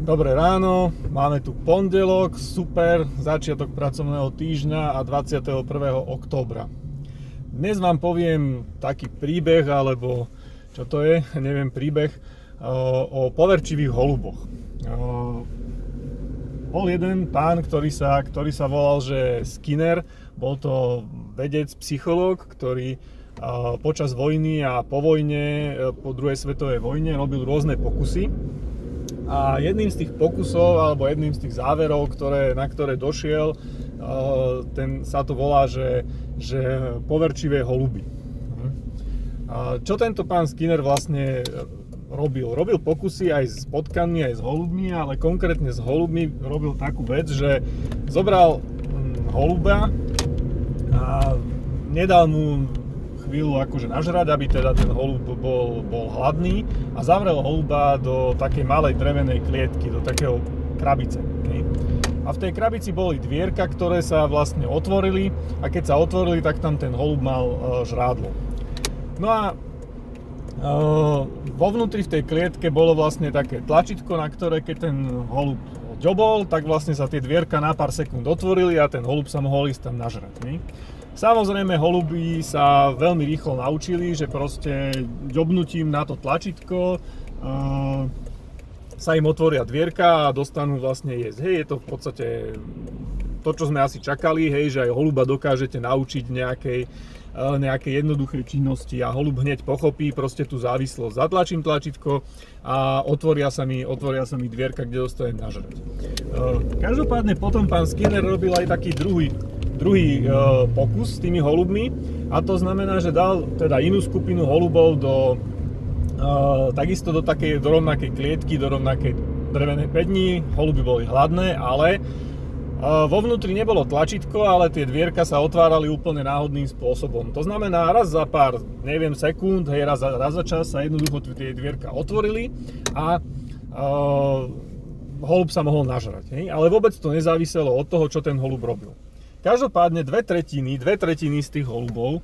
Dobré ráno, máme tu pondelok, super, začiatok pracovného týždňa a 21. októbra. Dnes vám poviem taký príbeh, alebo čo to je, neviem, príbeh o poverčivých holuboch. Bol jeden pán, ktorý sa, ktorý sa volal, že Skinner, bol to vedec, psychológ, ktorý počas vojny a po vojne, po druhej svetovej vojne robil rôzne pokusy a jedným z tých pokusov, alebo jedným z tých záverov, ktoré, na ktoré došiel, ten sa to volá, že, že poverčivé holuby. Čo tento pán Skinner vlastne robil? Robil pokusy aj s potkami, aj s holubmi, ale konkrétne s holubmi robil takú vec, že zobral hm, holuba a nedal mu chvíľu akože nažrať, aby teda ten holub bol, bol hladný a zavrel holuba do takej malej drevenej klietky, do takého krabice. Okay? A v tej krabici boli dvierka, ktoré sa vlastne otvorili a keď sa otvorili, tak tam ten holub mal e, žrádlo. No a e, vo vnútri v tej klietke bolo vlastne také tlačítko, na ktoré keď ten holub ďobol, tak vlastne sa tie dvierka na pár sekúnd otvorili a ten holub sa mohol ísť tam nažrať. Ne? Samozrejme, holuby sa veľmi rýchlo naučili, že proste ďobnutím na to tlačítko uh, sa im otvoria dvierka a dostanú vlastne jesť. Hej, je to v podstate to, čo sme asi čakali, hej, že aj holuba dokážete naučiť nejakej, uh, nejakej jednoduchej činnosti a holub hneď pochopí proste tú závislosť. Zatlačím tlačítko a otvoria sa mi, otvoria sa mi dvierka, kde dostanem nažrať. Uh, každopádne potom pán Skinner robil aj taký druhý druhý e, pokus s tými holubmi a to znamená, že dal teda inú skupinu holubov do e, takisto do takej do rovnakej klietky, do rovnakej drevenej pedni. Holuby boli hladné, ale e, vo vnútri nebolo tlačítko, ale tie dvierka sa otvárali úplne náhodným spôsobom. To znamená, raz za pár, neviem, sekúnd, hej, raz, raz za čas sa jednoducho tie dvierka otvorili a uh, holub sa mohol nažrať. Hej? Ale vôbec to nezáviselo od toho, čo ten holub robil. Každopádne dve tretiny, dve tretiny z tých holubov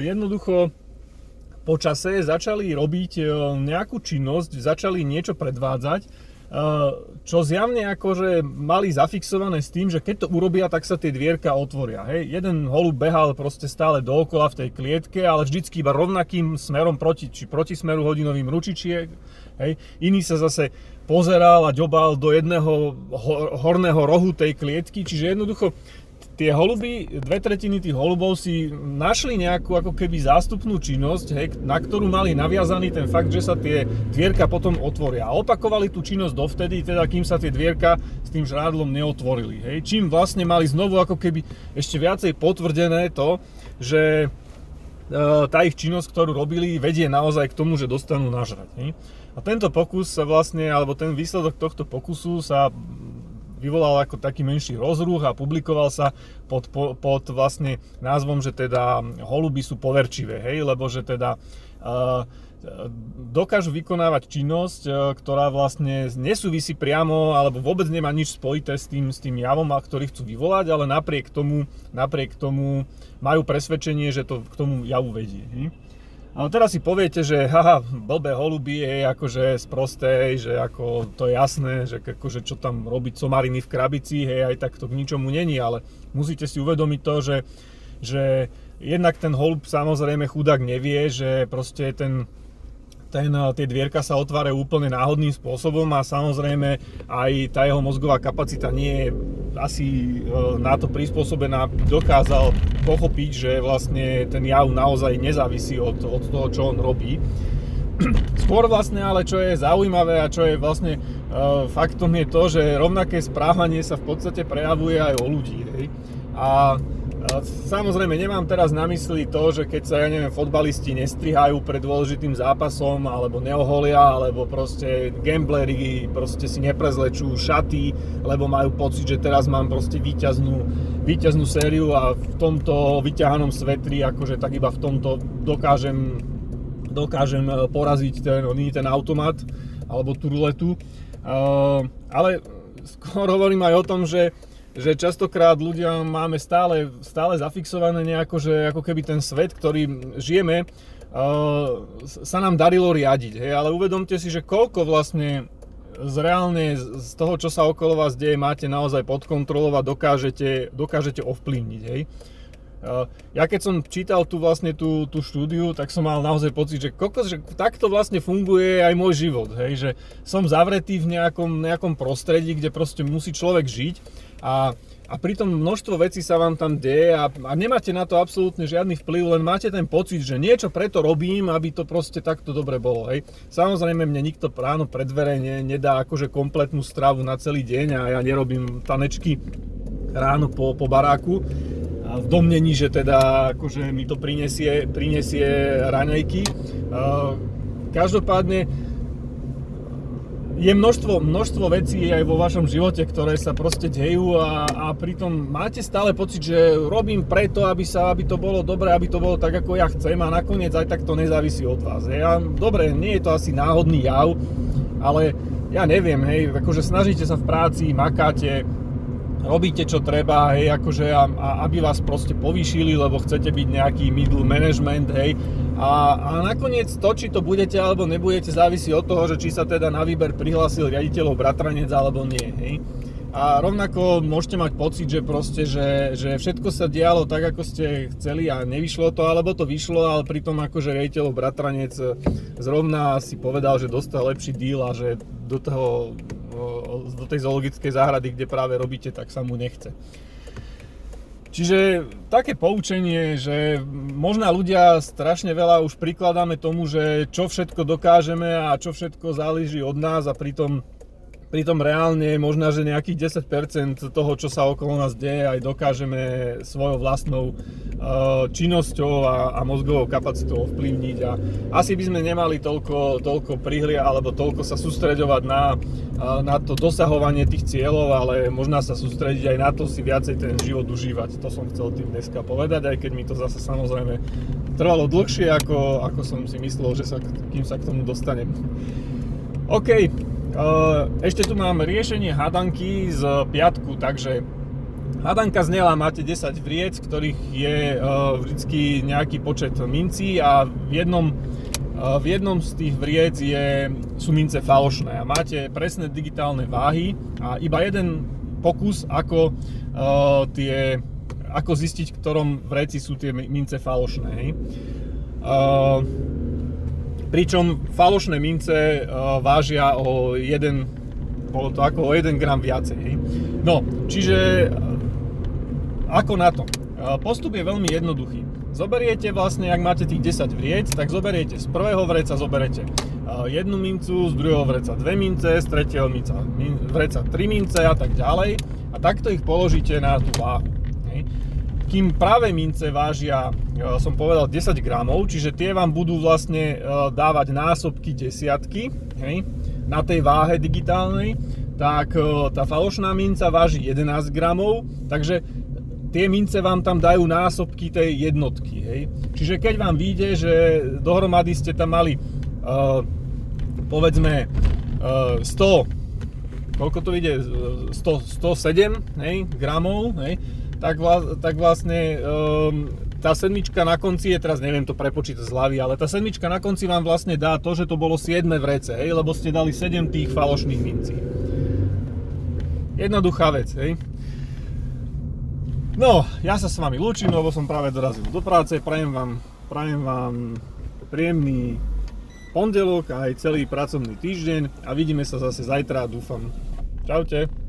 jednoducho po čase začali robiť uh, nejakú činnosť, začali niečo predvádzať, uh, čo zjavne akože mali zafixované s tým, že keď to urobia, tak sa tie dvierka otvoria. Hej. Jeden holub behal proste stále dookola v tej klietke, ale vždycky iba rovnakým smerom proti, či proti smeru hodinovým ručičiek. Hej. Iný sa zase pozeral a ďobal do jedného horného rohu tej klietky, čiže jednoducho tie holuby, dve tretiny tých holubov si našli nejakú ako keby zástupnú činnosť, hej, na ktorú mali naviazaný ten fakt, že sa tie dvierka potom otvoria. A opakovali tú činnosť dovtedy, teda kým sa tie dvierka s tým žrádlom neotvorili. Hej. Čím vlastne mali znovu ako keby ešte viacej potvrdené to, že tá ich činnosť, ktorú robili, vedie naozaj k tomu, že dostanú nažrať. Hej. A tento pokus sa vlastne, alebo ten výsledok tohto pokusu sa vyvolal ako taký menší rozruch a publikoval sa pod, pod vlastne názvom, že teda holuby sú poverčivé, hej, lebo že teda uh, dokážu vykonávať činnosť, e, ktorá vlastne nesúvisí priamo alebo vôbec nemá nič spojité s tým, s tým javom, ktorý chcú vyvolať, ale napriek tomu, napriek tomu majú presvedčenie, že to k tomu javu vedie. Hej. Ale teraz si poviete, že haha, blbé holuby je akože sprosté, že ako to je jasné, že akože čo tam robiť somariny v krabici, hej, aj tak to k ničomu není, ale musíte si uvedomiť to, že, že jednak ten holub samozrejme chudák nevie, že proste ten ten, eh, tie dvierka sa otvárajú úplne náhodným spôsobom a samozrejme aj tá jeho mozgová kapacita nie je asi eh, na to prispôsobená, dokázal pochopiť, že vlastne ten jav naozaj nezávisí od, od toho, čo on robí. Skôr vlastne ale čo je zaujímavé a čo je vlastne uh, faktom je to, že rovnaké správanie sa v podstate prejavuje aj o ľudí. Hej? A Samozrejme, nemám teraz na mysli to, že keď sa, ja neviem, fotbalisti nestrihajú pred dôležitým zápasom, alebo neoholia, alebo proste gamblery proste si neprezlečú šaty, lebo majú pocit, že teraz mám proste výťaznú, výťaznú sériu a v tomto vyťahanom svetri, akože tak iba v tomto dokážem, dokážem e, poraziť ten, ten automat, alebo tú ruletu. Uh, ale skôr hovorím aj o tom, že že častokrát ľudia máme stále, stále zafixované nejako, že ako keby ten svet, ktorý žijeme, uh, sa nám darilo riadiť. Hej? Ale uvedomte si, že koľko vlastne z reálne z toho, čo sa okolo vás deje, máte naozaj pod kontrolou a dokážete, dokážete ovplyvniť. Hej. Ja keď som čítal tu vlastne tú, tú štúdiu, tak som mal naozaj pocit, že kokos, že takto vlastne funguje aj môj život, hej, že som zavretý v nejakom, nejakom prostredí, kde proste musí človek žiť a a pritom množstvo vecí sa vám tam deje a, a nemáte na to absolútne žiadny vplyv, len máte ten pocit, že niečo preto robím, aby to proste takto dobre bolo. Hej. Samozrejme mne nikto ráno pred dvere ne, nedá akože kompletnú stravu na celý deň a ja nerobím tanečky ráno po, po baráku a v domnení, že teda akože mi to prinesie, prinesie raňajky. Každopádne je množstvo, množstvo vecí aj vo vašom živote, ktoré sa proste dejú a, a pritom máte stále pocit, že robím preto, aby, sa, aby to bolo dobré, aby to bolo tak, ako ja chcem a nakoniec aj tak to nezávisí od vás. Ja, dobre, nie je to asi náhodný jav, ale ja neviem, hej, akože snažíte sa v práci, makáte, robíte čo treba, hej, akože a, a aby vás proste povýšili, lebo chcete byť nejaký middle management, hej. A, a nakoniec to, či to budete alebo nebudete, závisí od toho, že či sa teda na výber prihlásil riaditeľov bratranec alebo nie, hej. A rovnako môžete mať pocit, že proste, že, že všetko sa dialo tak, ako ste chceli a nevyšlo to, alebo to vyšlo, ale pritom akože riaditeľov bratranec zrovna si povedal, že dostal lepší deal a že do toho do tej zoologickej záhrady, kde práve robíte, tak sa mu nechce. Čiže také poučenie, že možno ľudia strašne veľa už prikladáme tomu, že čo všetko dokážeme a čo všetko záleží od nás a pritom pritom reálne možno, že nejakých 10% toho, čo sa okolo nás deje, aj dokážeme svojou vlastnou uh, činnosťou a, a mozgovou kapacitou ovplyvniť a asi by sme nemali toľko, toľko prihlia alebo toľko sa sústreďovať na, uh, na to dosahovanie tých cieľov, ale možno sa sústrediť aj na to si viacej ten život užívať. To som chcel tým dneska povedať, aj keď mi to zase samozrejme trvalo dlhšie, ako, ako som si myslel, že sa, kým sa k tomu dostanem. OK, ešte tu mám riešenie hadanky z piatku, takže hadanka znela, máte 10 vriec, ktorých je vždycky nejaký počet mincí a v jednom, v jednom z tých vriec je, sú mince falošné a máte presné digitálne váhy a iba jeden pokus, ako tie ako zistiť, v ktorom vreci sú tie mince falošné. Hej. Pričom falošné mince uh, vážia o 1, bolo to ako o 1 gram viacej. No, čiže uh, ako na to? Uh, postup je veľmi jednoduchý. Zoberiete vlastne, ak máte tých 10 vriec, tak zoberiete z prvého vreca zoberiete jednu mincu, z druhého vreca dve mince, z tretieho minca, vreca tri mince a tak ďalej. A takto ich položíte na tú váhu kým práve mince vážia, e, som povedal, 10 gramov, čiže tie vám budú vlastne e, dávať násobky desiatky hej, na tej váhe digitálnej, tak e, tá falošná minca váži 11 gramov, takže tie mince vám tam dajú násobky tej jednotky. Hej. Čiže keď vám vyjde, že dohromady ste tam mali povedzme uh, 100 koľko to ide, 100, 107 hej, gramov, hej, tak, vla, tak vlastne um, tá sedmička na konci je, teraz neviem to prepočítať z hlavy, ale tá sedmička na konci vám vlastne dá to, že to bolo 7 vrece, hej, lebo ste dali 7 tých falošných mincí. Jednoduchá vec, hej. No, ja sa s vami lúčim, lebo som práve dorazil do práce, prajem vám, prajem vám príjemný pondelok a aj celý pracovný týždeň a vidíme sa zase zajtra, dúfam. Čaute.